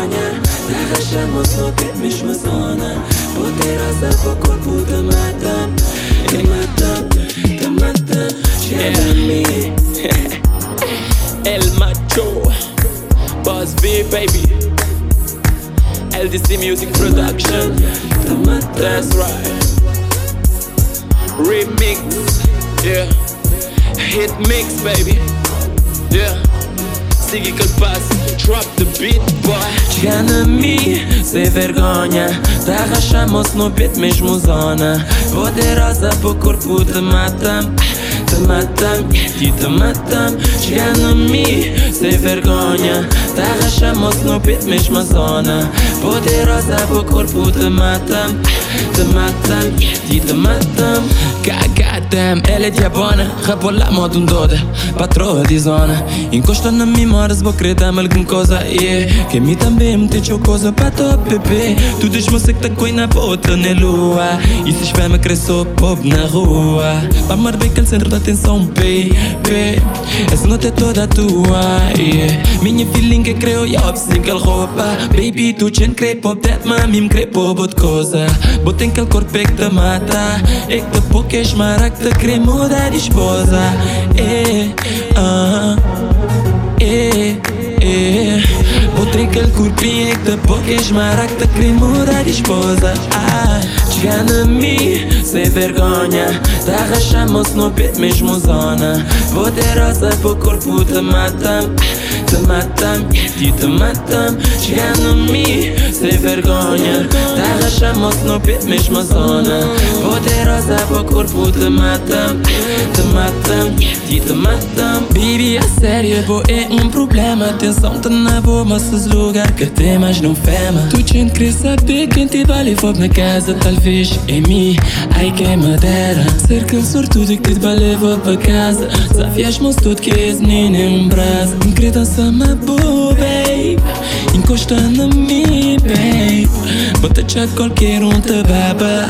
Аня Легше El Macho Boss baby. LDC Music Production. That's right. Remix Yeah. Hit mix baby. Yeah. Siggy Kalpas Drop the beat boy. Ганами, Севергоня Тага шамос, но бит меж музона Водераза по курку тыматам Тыматам, ти тыматам Чганами, Севергоня Тага шамос, но бит меж музона Водераза по курку тыматам Тыматам, ти тыматам te Te te Goddamn, ela é diabona Rebola modo doda Patroa de zona Encosta na mim, moras Vou dar-me alguma coisa yeah. Que mim também me tem coisa para top bebê Tu você que tá com na bota na lua. E se me cresceu pobre na rua. Vamos bem aquele centro da atenção baby Essa noite é toda tua yeah. Minha feeling é creu e aquela roupa Baby tu chen crê pop that mami me crê pop outra coisa Bota aquele corpo é que te mata. É que te pouco és mara que te crê mudar de esposa. Eh, ah, eh, eh Bota aquele corpinho é que te pouco és mara que te crê mudar de esposa. Ah, Chega na mim, sem vergonha. Te agachamos no pé, mesmo zona. Poderosa pro corpo te matam Te matam, e te matam. Chega na mim, sem vergonha mos nopit mish më zona Po te roza po kur pu të matëm Të ti të matëm Bibi a serje po e un problema Ten som të nëvo më së zluga Këtë ma shnu fema Tu qenë krisa pikin ti vali fot në kazë a fish e mi, a i ke më dera Sërkën surtu të këtë bale fot për kazë Sa fjash mos të të kez një në mbraz Në kreta sa më bu, babe Në koshtë c'è quel che non te baba.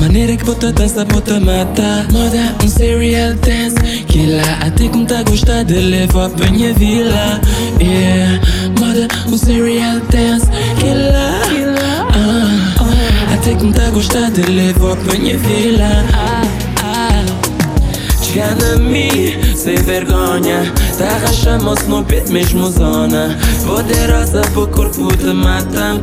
Maniera che pota mata Moda un serial dance. Che la a te con ta gosta delle fa pegne villa. Yeah. Moda un serial dance. Che la ah, ah. A te con ta gosta delle fa pegne villa. ah. Mim, sem vergonha. Te agachamos no pé, mesmo zona. Poderosa pro corpo te matam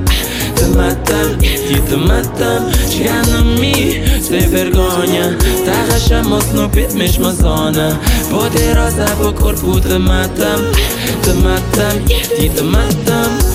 Te matam, e te matam. Chega mim, sem vergonha. Te agachamos no pé, mesmo zona. Poderosa pro corpo te matam Te matam, e te matam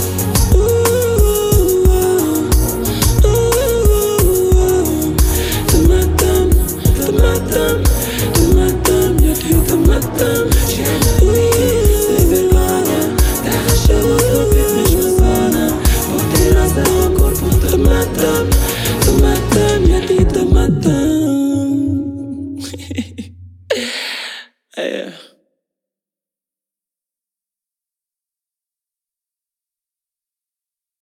Uh,